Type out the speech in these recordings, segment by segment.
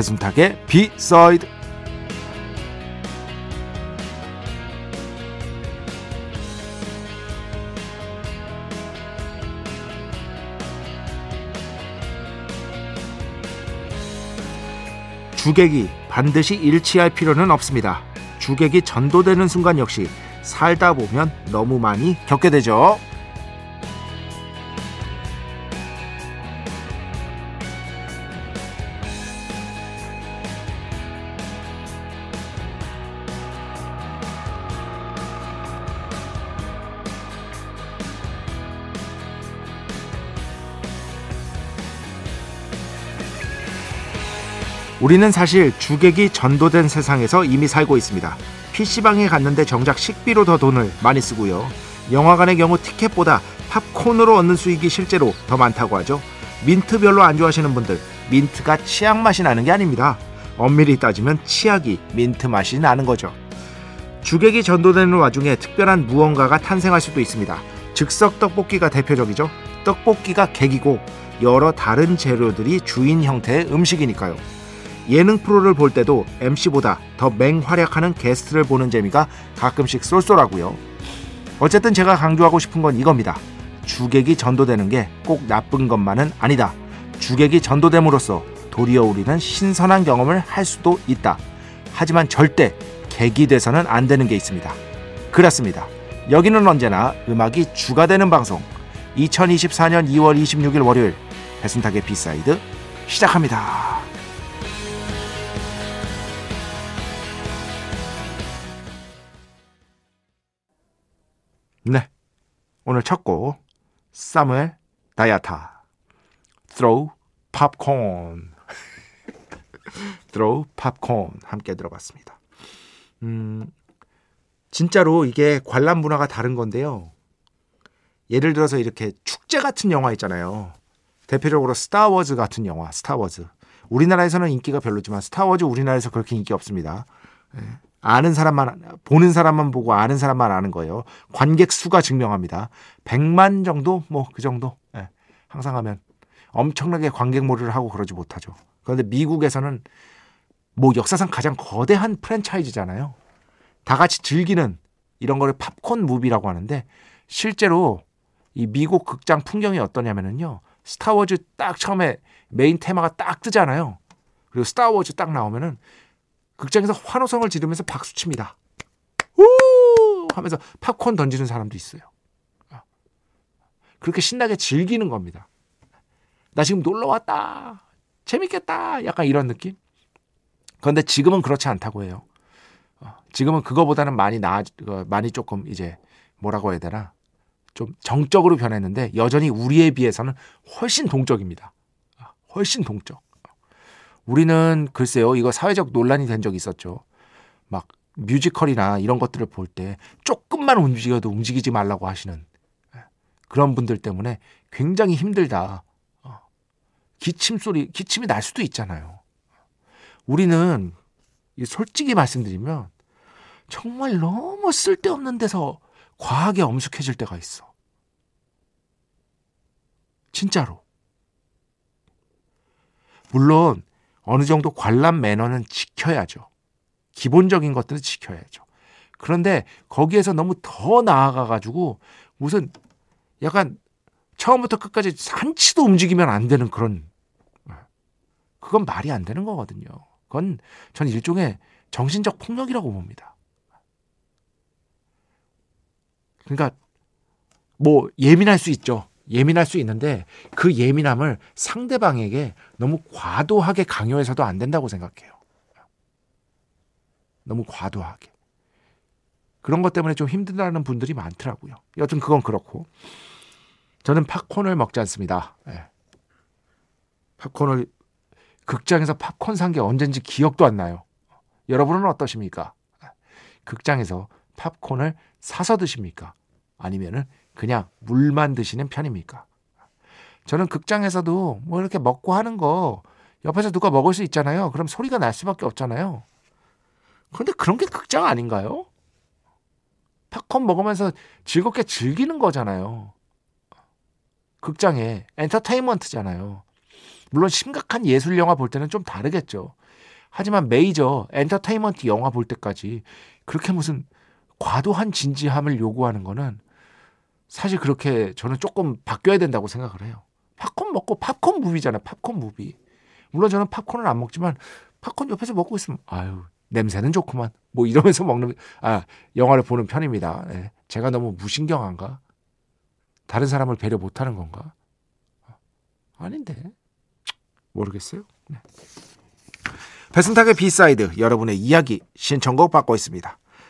배순탁의 비사이드 주객이 반드시 일치할 필요는 없습니다. 주객이 전도되는 순간 역시 살다 보면 너무 많이 겪게 되죠. 우리는 사실 주객이 전도된 세상에서 이미 살고 있습니다. PC방에 갔는데 정작 식비로 더 돈을 많이 쓰고요. 영화관의 경우 티켓보다 팝콘으로 얻는 수익이 실제로 더 많다고 하죠. 민트 별로 안 좋아하시는 분들, 민트가 치약 맛이 나는 게 아닙니다. 엄밀히 따지면 치약이 민트 맛이 나는 거죠. 주객이 전도되는 와중에 특별한 무언가가 탄생할 수도 있습니다. 즉석 떡볶이가 대표적이죠. 떡볶이가 객이고 여러 다른 재료들이 주인 형태의 음식이니까요. 예능 프로를 볼 때도 MC보다 더 맹활약하는 게스트를 보는 재미가 가끔씩 쏠쏠하고요. 어쨌든 제가 강조하고 싶은 건 이겁니다. 주객이 전도되는 게 꼭 나쁜 것만은 아니다. 주객이 전도됨으로써 도리어 우리는 신선한 경험을 할 수도 있다. 하지만 절대 객이 돼서는 안 되는 게 있습니다. 그렇습니다. 여기는 언제나 음악이 주가 되는 방송. 2024년 2월 26일 월요일 배순탁의 B side 시작합니다. 네. 오늘 첫 곡, 사무엘 다이아타. Throw Popcorn. Throw Popcorn. 함께 들어봤습니다. 음, 진짜로 이게 관람 문화가 다른 건데요. 예를 들어서 이렇게 축제 같은 영화 있잖아요. 대표적으로 스타워즈 같은 영화, 스타워즈. 우리나라에서는 인기가 별로지만 스타워즈 우리나라에서 그렇게 인기 없습니다. 예. 아는 사람만 보는 사람만 보고 아는 사람만 아는 거예요. 관객 수가 증명합니다. 100만 정도 뭐 그 정도. 예. 항상 하면 엄청나게 관객몰이를 하고 그러지 못하죠. 그런데 미국에서는 뭐 역사상 가장 거대한 프랜차이즈잖아요. 다 같이 즐기는 이런 거를 팝콘 무비라고 하는데 실제로 이 미국 극장 풍경이 어떠냐면은요. 스타워즈 딱 처음에 메인 테마가 딱 뜨잖아요. 그리고 스타워즈 딱 나오면은 극장에서 환호성을 지르면서 박수 칩니다. 우! 하면서 팝콘 던지는 사람도 있어요. 그렇게 신나게 즐기는 겁니다. 나 지금 놀러 왔다. 재밌겠다. 약간 이런 느낌? 그런데 지금은 그렇지 않다고 해요. 어, 지금은 그거보다는 많이 나, 어, 많이 조금 이제 뭐라고 해야 되나? 좀 정적으로 변했는데 여전히 우리에 비해서는 훨씬 동적입니다. 아, 훨씬 동적. 우리는 글쎄요, 이거 사회적 논란이 된 적이 있었죠. 막 뮤지컬이나 이런 것들을 볼 때 조금만 움직여도 움직이지 말라고 하시는 예, 그런 분들 때문에 굉장히 힘들다. 어, 기침 소리, 기침이 날 수도 있잖아요. 우리는 솔직히 말씀드리면 정말 너무 쓸데없는 데서 과하게 엄숙해질 때가 있어. 진짜로. 물론 어느 정도 관람 매너는 지켜야죠. 기본적인 것들은 지켜야죠. 그런데 거기에서 너무 더 나아가 가지고 무슨 약간 처음부터 끝까지 한치도 움직이면 안 되는 그런 그건 말이 안 되는 거거든요. 그건 전 일종의 정신적 폭력이라고 봅니다. 그러니까 뭐 예민할 수 있죠. 예민할 수 있는데 그 예민함을 상대방에게 너무 과도하게 강요해서도 안 된다고 생각해요. 너무 과도하게. 그런 것 때문에 좀 힘들다는 분들이 많더라고요. 여튼 그건 그렇고 저는 팝콘을 먹지 않습니다. 네. 팝콘을 극장에서 팝콘 산 게 언젠지 기억도 안 나요. 여러분은 어떠십니까? 극장에서 팝콘을 사서 드십니까? 아니면은 그냥 물만 드시는 편입니까? 저는 극장에서도 뭐 이렇게 먹고 하는 거 옆에서 누가 먹을 수 있잖아요. 그럼 소리가 날 수밖에 없잖아요. 그런데 그런 게 극장 아닌가요? 팝콘 먹으면서 즐겁게 즐기는 거잖아요. 극장에 엔터테인먼트잖아요. 물론 심각한 예술 영화 볼 때는 좀 다르겠죠. 하지만 메이저 엔터테인먼트 영화 볼 때까지 그렇게 무슨 과도한 진지함을 요구하는 거는 사실 그렇게 저는 조금 바뀌어야 된다고 생각을 해요. 팝콘 먹고 팝콘 무비잖아요. 팝콘 무비. 물론 저는 팝콘을 안 먹지만 팝콘 옆에서 먹고 있으면 아유 냄새는 좋구만. 뭐 이러면서 먹는 아 영화를 보는 편입니다. 네. 제가 너무 무신경한가? 다른 사람을 배려 못하는 건가? 아닌데 모르겠어요. 네. 배순탁의 B side 여러분의 이야기 신청곡 받고 있습니다.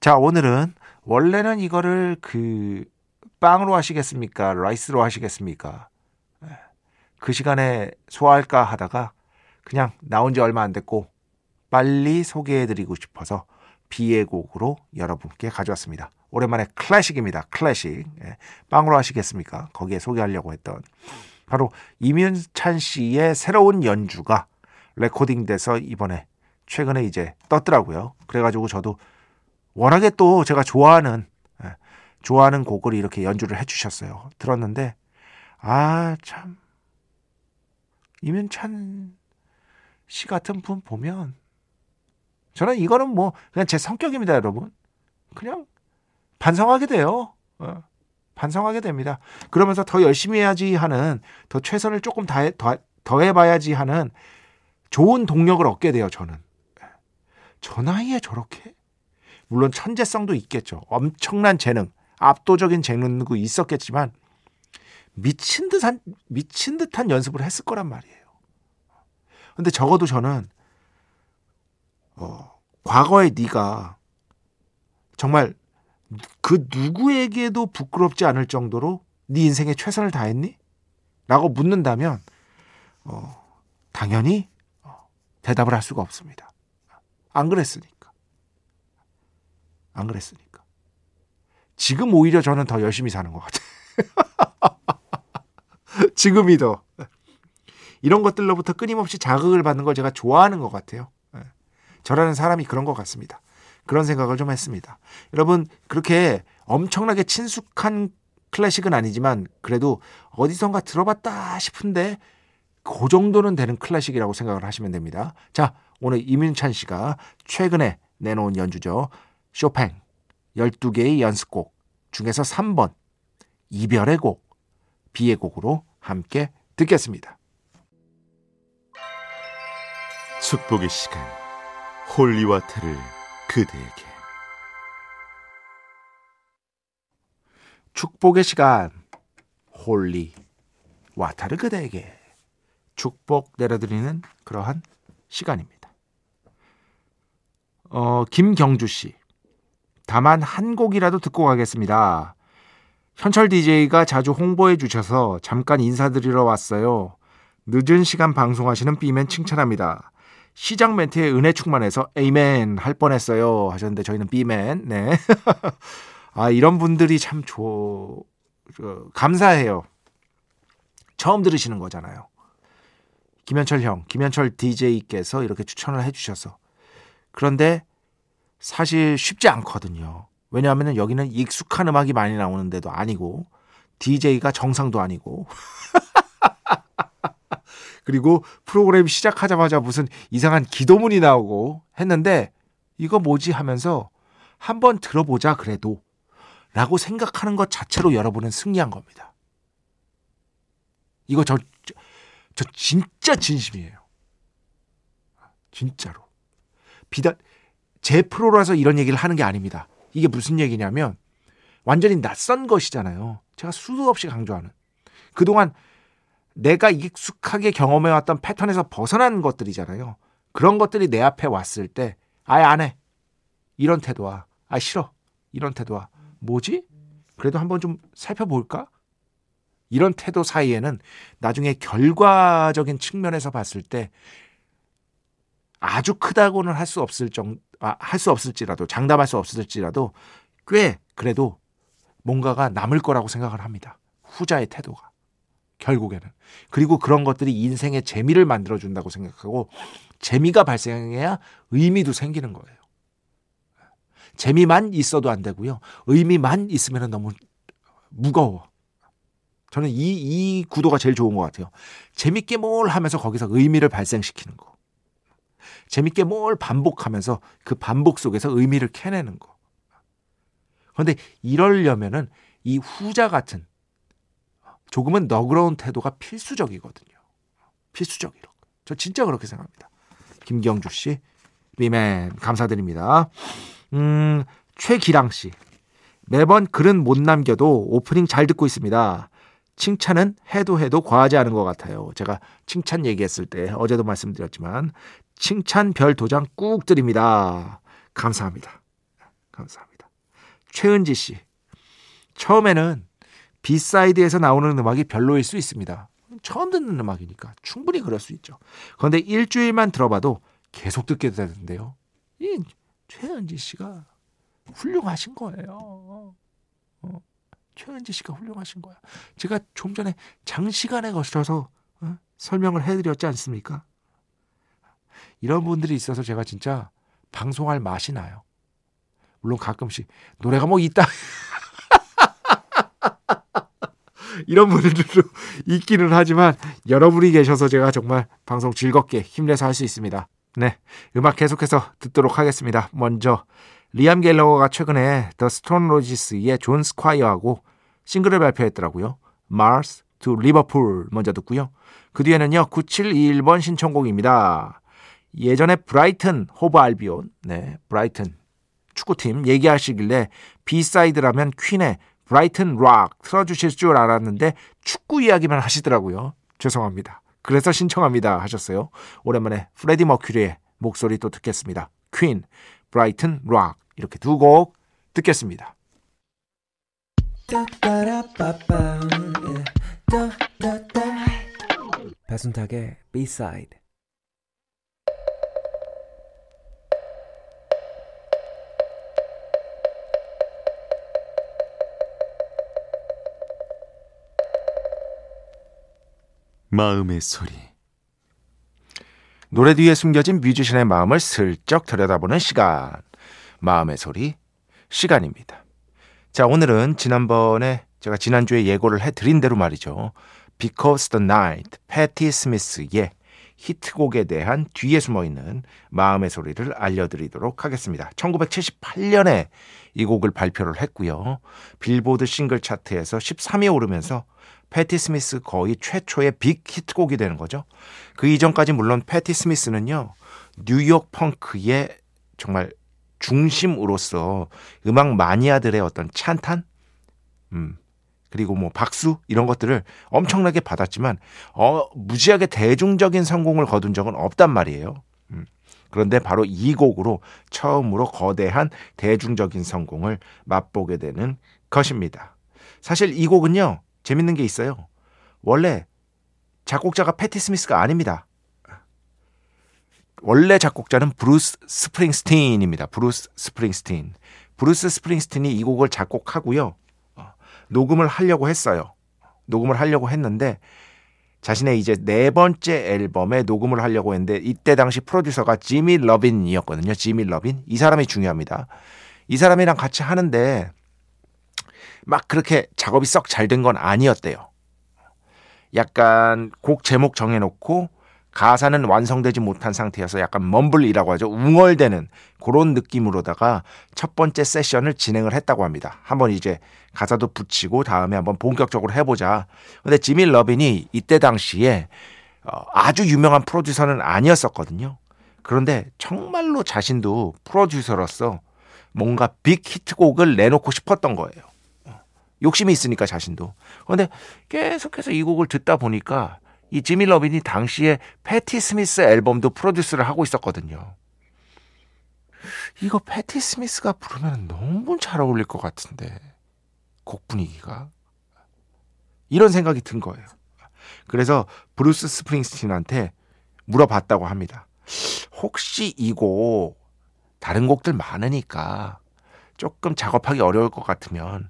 자 오늘은 원래는 이거를 그 빵으로 하시겠습니까? 라이스로 하시겠습니까? 그 시간에 소화할까 하다가 그냥 나온 지 얼마 안 됐고 빨리 소개해드리고 싶어서 비의 곡으로 여러분께 가져왔습니다. 오랜만에 클래식입니다. 클래식. 예, 빵으로 하시겠습니까? 거기에 소개하려고 했던 바로 이윤찬 씨의 새로운 연주가 레코딩돼서 이번에 최근에 이제 떴더라고요. 그래가지고 저도 워낙에 또 제가 좋아하는 예, 좋아하는 곡을 이렇게 연주를 해주셨어요. 들었는데 아 참 이면찬 씨 같은 분 보면 저는 이거는 뭐 그냥 제 성격입니다, 여러분. 그냥 반성하게 돼요. 어, 반성하게 됩니다. 그러면서 더 열심히 해야지 하는 더 최선을 조금 다, 더, 더 해봐야지 하는 좋은 동력을 얻게 돼요, 저는. 저 나이에 저렇게? 물론 천재성도 있겠죠. 엄청난 재능, 압도적인 재능도 있었겠지만 미친 듯한 미친 듯한 연습을 했을 거란 말이에요. 근데 적어도 저는 어, 과거에 네가 정말 그 누구에게도 부끄럽지 않을 정도로 네 인생에 최선을 다했니? 라고 묻는다면 어, 당연히 어, 대답을 할 수가 없습니다. 안 그랬으니까. 안 그랬으니까. 지금 오히려 저는 더 열심히 사는 것 같아요. 지금이 더. 이런 것들로부터 끊임없이 자극을 받는 걸 제가 좋아하는 것 같아요. 예. 저라는 사람이 그런 것 같습니다. 그런 생각을 좀 했습니다. 여러분, 그렇게 엄청나게 친숙한 클래식은 아니지만 그래도 어디선가 들어봤다 싶은데 그 정도는 되는 클래식이라고 생각을 하시면 됩니다. 자, 오늘 이민찬 씨가 최근에 내놓은 연주죠. 쇼팽 12개의 연습곡 중에서 3번 이별의 곡, 비의 곡으로 함께 듣겠습니다. 축복의 시간 holy water를 그대에게 축복의 시간 holy water를 그대에게 축복 내려드리는 그러한 시간입니다. 어, 김경주 씨. 다만 한 곡이라도 듣고 가겠습니다. 현철 DJ가 자주 홍보해 주셔서 잠깐 인사드리러 왔어요. 늦은 시간 방송하시는 B맨 칭찬합니다. 시작 멘트에 은혜 충만해서 에이맨 할 뻔했어요 하셨는데 저희는 B맨 네. 아 이런 분들이 참 조... 감사해요. 처음 들으시는 거잖아요. 김현철 형, 김현철 DJ께서 이렇게 추천을 해주셔서 그런데 사실 쉽지 않거든요. 왜냐하면 여기는 익숙한 음악이 많이 나오는 데도 아니고 DJ가 정상도 아니고 그리고 프로그램 시작하자마자 무슨 이상한 기도문이 나오고 했는데 이거 뭐지 하면서 한번 들어보자 그래도 라고 생각하는 것 자체로 여러분은 승리한 겁니다. 이거 저, 저, 저 진짜 진심이에요. 진짜로. 비단, 제 프로라서 이런 얘기를 하는 게 아닙니다. 이게 무슨 얘기냐면 완전히 낯선 것이잖아요. 제가 수도 없이 강조하는. 그동안 내가 익숙하게 경험해왔던 패턴에서 벗어난 것들이잖아요. 그런 것들이 내 앞에 왔을 때 아예 안 해. 이런 태도와 아 싫어. 이런 태도와 뭐지? 그래도 한번 좀 살펴볼까? 이런 태도 사이에는 나중에 결과적인 측면에서 봤을 때 아주 크다고는 할 수 없을 정, 아, 할 수 없을지라도 장담할 수 없을지라도 꽤 그래도 뭔가가 남을 거라고 생각을 합니다. 후자의 태도가 결국에는 그리고 그런 것들이 인생의 재미를 만들어 준다고 생각하고 재미가 발생해야 의미도 생기는 거예요. 재미만 있어도 안 되고요. 의미만 있으면 너무 무거워. 저는 이, 이 구도가 제일 좋은 것 같아요. 재밌게 뭘 하면서 거기서 의미를 발생시키는 거. 재밌게 뭘 반복하면서 그 반복 속에서 의미를 캐내는 거. 그런데 이러려면은 이 후자 같은 조금은 너그러운 태도가 필수적이거든요. 필수적이로. 저 진짜 그렇게 생각합니다. 김경주 씨, 리맨 감사드립니다. 음, 최기랑 씨. 매번 글은 못 남겨도 오프닝 잘 듣고 있습니다. 칭찬은 해도 해도 과하지 않은 것 같아요. 제가 칭찬 얘기했을 때 어제도 말씀드렸지만 칭찬 별 도장 꾹 드립니다. 감사합니다. 감사합니다. 최은지 씨. 처음에는 B side에서 나오는 음악이 별로일 수 있습니다. 처음 듣는 음악이니까 충분히 그럴 수 있죠. 그런데 일주일만 들어봐도 계속 듣게 되는데요. 이 최은지 씨가 훌륭하신 거예요. 어, 최은지 씨가 훌륭하신 거야. 제가 좀 전에 장시간에 거쳐서 어, 설명을 해드렸지 않습니까? 이런 분들이 있어서 제가 진짜 방송할 맛이 나요. 물론 가끔씩 노래가 뭐 있다. 이런 분들도 있기는 하지만 여러분이 계셔서 제가 정말 방송 즐겁게 힘내서 할 수 있습니다. 네. 음악 계속해서 듣도록 하겠습니다. 먼저 리암 갤러거가 최근에 더 스톤 로지스의 존 스콰이어하고 싱글을 발표했더라고요. Mars to Liverpool 먼저 듣고요. 그 뒤에는요. 9721번 신청곡입니다. 예전에 브라이튼 호브 알비온, 네, 브라이튼 축구팀 얘기하시길래 B side라면 퀸의 Brighton Rock 틀어주실 줄 알았는데 축구 이야기만 하시더라고요. 죄송합니다. 그래서 신청합니다 하셨어요. 오랜만에 프레디 머큐리의 목소리 또 듣겠습니다. 퀸, Brighton Rock. 이렇게 두 곡 듣겠습니다. 배순탁의 B-side. 마음의 소리 노래 뒤에 숨겨진 뮤지션의 마음을 슬쩍 들여다보는 시간. 마음의 소리 시간입니다. 자, 오늘은 지난번에 제가 지난주에 예고를 해드린 대로 말이죠. Because the Night, 패티 스미스의 히트곡에 대한 뒤에 숨어 있는 마음의 소리를 알려드리도록 하겠습니다. 1978년에 이 곡을 발표를 했고요. 빌보드 싱글 차트에서 13위에 오르면서 패티 스미스 거의 최초의 빅 히트곡이 되는 거죠. 그 이전까지 물론 패티 스미스는요. 뉴욕 펑크의 정말 중심으로서 음악 마니아들의 어떤 찬탄, 음, 그리고 뭐 박수 이런 것들을 엄청나게 받았지만 어, 무지하게 대중적인 성공을 거둔 적은 없단 말이에요. 음. 그런데 바로 이 곡으로 처음으로 거대한 대중적인 성공을 맛보게 되는 것입니다. 사실 이 곡은요 재밌는 게 있어요. 원래 작곡자가 패티 스미스가 아닙니다. 원래 작곡자는 브루스 스프링스틴입니다. 브루스 스프링스틴. 브루스 스프링스틴이 이 곡을 작곡하고요. 어, 녹음을 하려고 했어요. 녹음을 하려고 했는데 자신의 이제 네 번째 앨범에 녹음을 하려고 했는데 이때 당시 프로듀서가 지미 러빈이었거든요. 지미 러빈. 이 사람이 중요합니다. 이 사람이랑 같이 하는데 막 그렇게 작업이 썩 잘 된 건 아니었대요. 약간 곡 제목 정해놓고 가사는 완성되지 못한 상태여서 약간 mumble이라고 하죠. 웅얼대는 그런 느낌으로다가 첫 번째 세션을 진행을 했다고 합니다. 한번 이제 가사도 붙이고 다음에 한번 본격적으로 해보자. 근데 지미 러빈이 이때 당시에 어, 아주 유명한 프로듀서는 아니었었거든요. 그런데 정말로 자신도 프로듀서로서 뭔가 빅 히트곡을 내놓고 싶었던 거예요. 어, 욕심이 있으니까 자신도. 그런데 계속해서 이 곡을 듣다 보니까 이 지미 러빈이 당시에 패티 스미스 앨범도 프로듀스를 하고 있었거든요. 이거 패티 스미스가 부르면 너무 잘 어울릴 것 같은데 곡 분위기가 이런 생각이 든 거예요. 그래서 브루스 스프링스틴한테 물어봤다고 합니다. 혹시 이 곡 다른 곡들 많으니까 조금 작업하기 어려울 것 같으면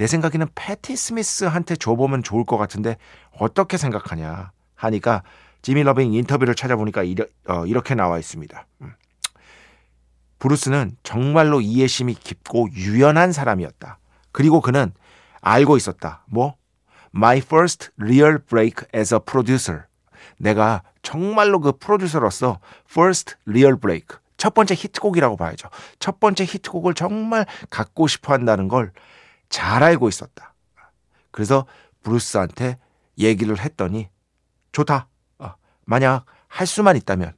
내 생각에는 패티 스미스한테 줘보면 좋을 것 같은데 어떻게 생각하냐 하니까 지미 러빙 인터뷰를 찾아보니까 이러, 어, 이렇게 나와 있습니다. 음. 브루스는 정말로 이해심이 깊고 유연한 사람이었다. 그리고 그는 알고 있었다. 뭐? My first real break as a producer. 내가 정말로 그 프로듀서로서 first real break. 첫 번째 히트곡이라고 봐야죠. 첫 번째 히트곡을 정말 갖고 싶어 한다는 걸 잘 알고 있었다. 그래서 브루스한테 얘기를 했더니 좋다. 어, 만약 할 수만 있다면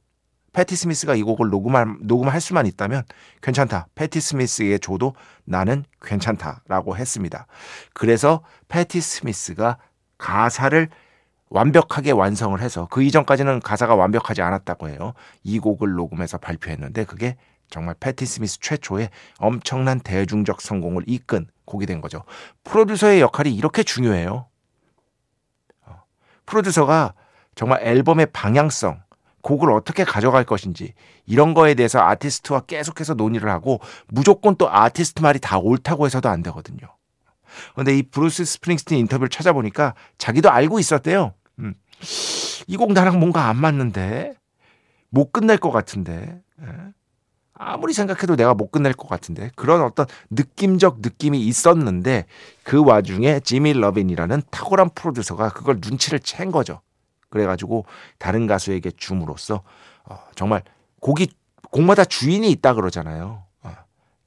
패티 스미스가 이 곡을 녹음할, 녹음할 수만 있다면 괜찮다. 패티 스미스에 줘도 나는 괜찮다라고 했습니다. 그래서 패티 스미스가 가사를 완벽하게 완성을 해서 그 이전까지는 가사가 완벽하지 않았다고 해요. 이 곡을 녹음해서 발표했는데 그게 정말 패티 스미스 최초의 엄청난 대중적 성공을 이끈 곡이 된 거죠. 프로듀서의 역할이 이렇게 중요해요. 어, 프로듀서가 정말 앨범의 방향성, 곡을 어떻게 가져갈 것인지 이런 거에 대해서 아티스트와 계속해서 논의를 하고 무조건 또 아티스트 말이 다 옳다고 해서도 안 되거든요. 근데 이 브루스 스프링스틴 인터뷰를 찾아보니까 자기도 알고 있었대요. 음. 이곡 나랑 뭔가 안 맞는데 못 끝낼 것 같은데 예. 아무리 생각해도 내가 못 끝낼 것 같은데 그런 어떤 느낌적 느낌이 있었는데 그 와중에 지미 러빈이라는 탁월한 프로듀서가 그걸 눈치를 챈 거죠. 그래가지고 다른 가수에게 줌으로써 어, 정말 곡이 곡마다 주인이 있다 그러잖아요. 어,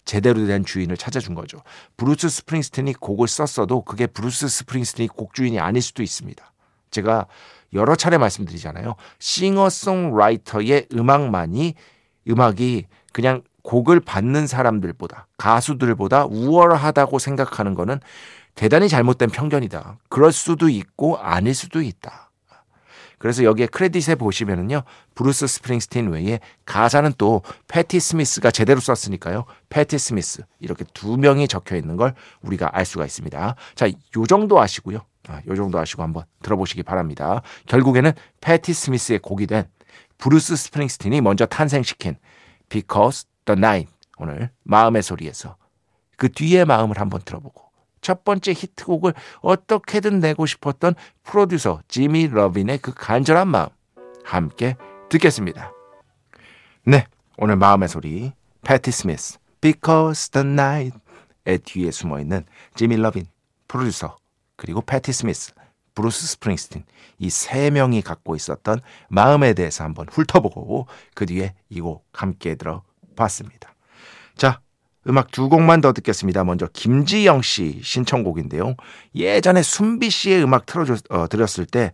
제대로 된 주인을 찾아준 거죠. 브루스 스프링스틴이 곡을 썼어도 그게 브루스 스프링스틴이 곡 주인이 아닐 수도 있습니다. 제가 여러 차례 말씀드리잖아요. 싱어송라이터의 음악만이 음악이 그냥 곡을 받는 사람들보다 가수들보다 우월하다고 생각하는 거는 대단히 잘못된 편견이다. 그럴 수도 있고 아닐 수도 있다. 그래서 여기에 크레딧에 보시면은요. 브루스 스프링스틴 외에 가사는 또 패티 스미스가 제대로 썼으니까요. 패티 스미스 이렇게 두 명이 적혀 있는 걸 우리가 알 수가 있습니다. 자, 요 정도 아시고요. 아, 요 정도 아시고 한번 들어보시기 바랍니다. 결국에는 패티 스미스의 곡이 된 브루스 스프링스틴이 먼저 탄생시킨 Because the Night 오늘 마음의 소리에서 그 뒤의 마음을 한번 들어보고 첫 번째 히트곡을 어떻게든 내고 싶었던 프로듀서 지미 러빈의 그 간절한 마음 함께 듣겠습니다. 네, 오늘 마음의 소리 패티 스미스 Because the Night의 뒤에 숨어있는 지미 러빈 프로듀서 그리고 패티 스미스 브루스 스프링스틴 이 세 명이 갖고 있었던 마음에 대해서 한번 훑어보고 그 뒤에 이 곡 함께 들어봤습니다. 자, 음악 두 곡만 더 듣겠습니다. 먼저 김지영 씨 신청곡인데요. 예전에 순비 씨의 음악 틀어줬, 어, 드렸을 때,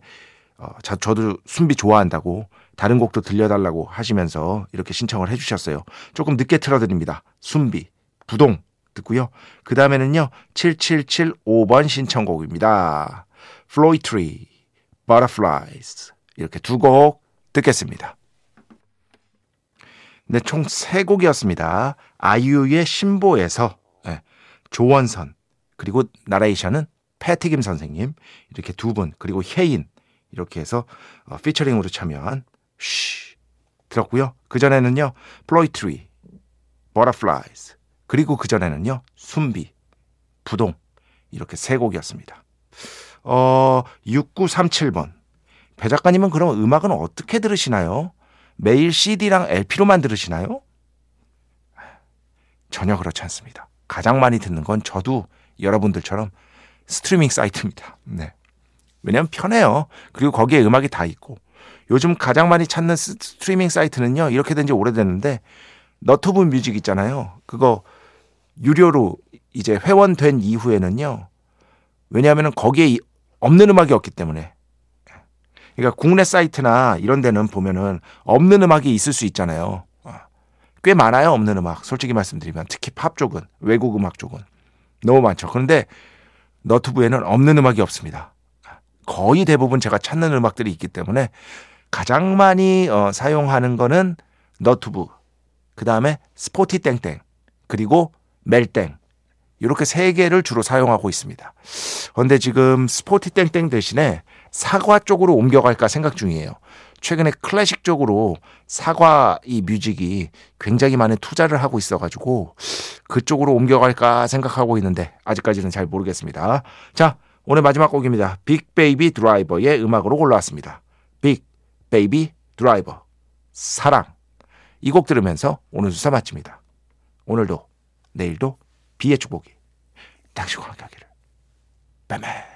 어, 자, 저도 순비 좋아한다고 다른 곡도 들려달라고 하시면서 이렇게 신청을 해주셨어요. 조금 늦게 틀어드립니다. 순비, 부동 듣고요. 그 다음에는요, 7775번 신청곡입니다. 플로이트리, Butterflies. 이렇게 두 곡 듣겠습니다. 네, 총 세 곡이었습니다. 아이유의 신보에서 네, 조원선 그리고 나레이션은 패티김 선생님 이렇게 두 분 그리고 혜인 이렇게 해서 어, 피처링으로 참여한 Shh 들었고요. 그 전에는요 플로이트리, Butterflies 그리고 그 전에는요 순비, 부동 이렇게 세 곡이었습니다. 어 6937번 배 작가님은 그럼 음악은 어떻게 들으시나요? 매일 CD랑 LP로만 들으시나요? 전혀 그렇지 않습니다. 가장 많이 듣는 건 저도 여러분들처럼 스트리밍 사이트입니다. 네. 왜냐면 편해요. 그리고 거기에 음악이 다 있고. 요즘 가장 많이 찾는 스트리밍 사이트는요, 이렇게 된 지 오래됐는데, 너튜브 뮤직 있잖아요. 그거 유료로 이제 회원된 이후에는요, 왜냐하면 거기에 없는 음악이 없기 때문에 그러니까 국내 사이트나 이런 데는 보면은 없는 음악이 있을 수 있잖아요. 어. 꽤 많아요, 없는 음악. 솔직히 말씀드리면 특히 팝 쪽은 외국 음악 쪽은 너무 많죠. 그런데 너튜브에는 없는 음악이 없습니다. 거의 대부분 제가 찾는 음악들이 있기 때문에 가장 많이 어, 사용하는 거는 너튜브, 그 다음에 스포티 땡땡, 그리고 멜땡 이렇게 세 개를 주로 사용하고 있습니다. 그런데 지금 스포티 땡땡 대신에 사과 쪽으로 옮겨갈까 생각 중이에요. 최근에 클래식 쪽으로 사과 이 뮤직이 굉장히 많은 투자를 하고 있어가지고 그쪽으로 옮겨갈까 생각하고 있는데 아직까지는 잘 모르겠습니다. 자, 오늘 마지막 곡입니다. 빅 베이비 드라이버의 음악으로 골라왔습니다. 빅 베이비 드라이버 사랑 이 곡 들으면서 오늘 순서 마칩니다. 오늘도 내일도 B의 축복이 당신과 함께 하기를. 뱀뱀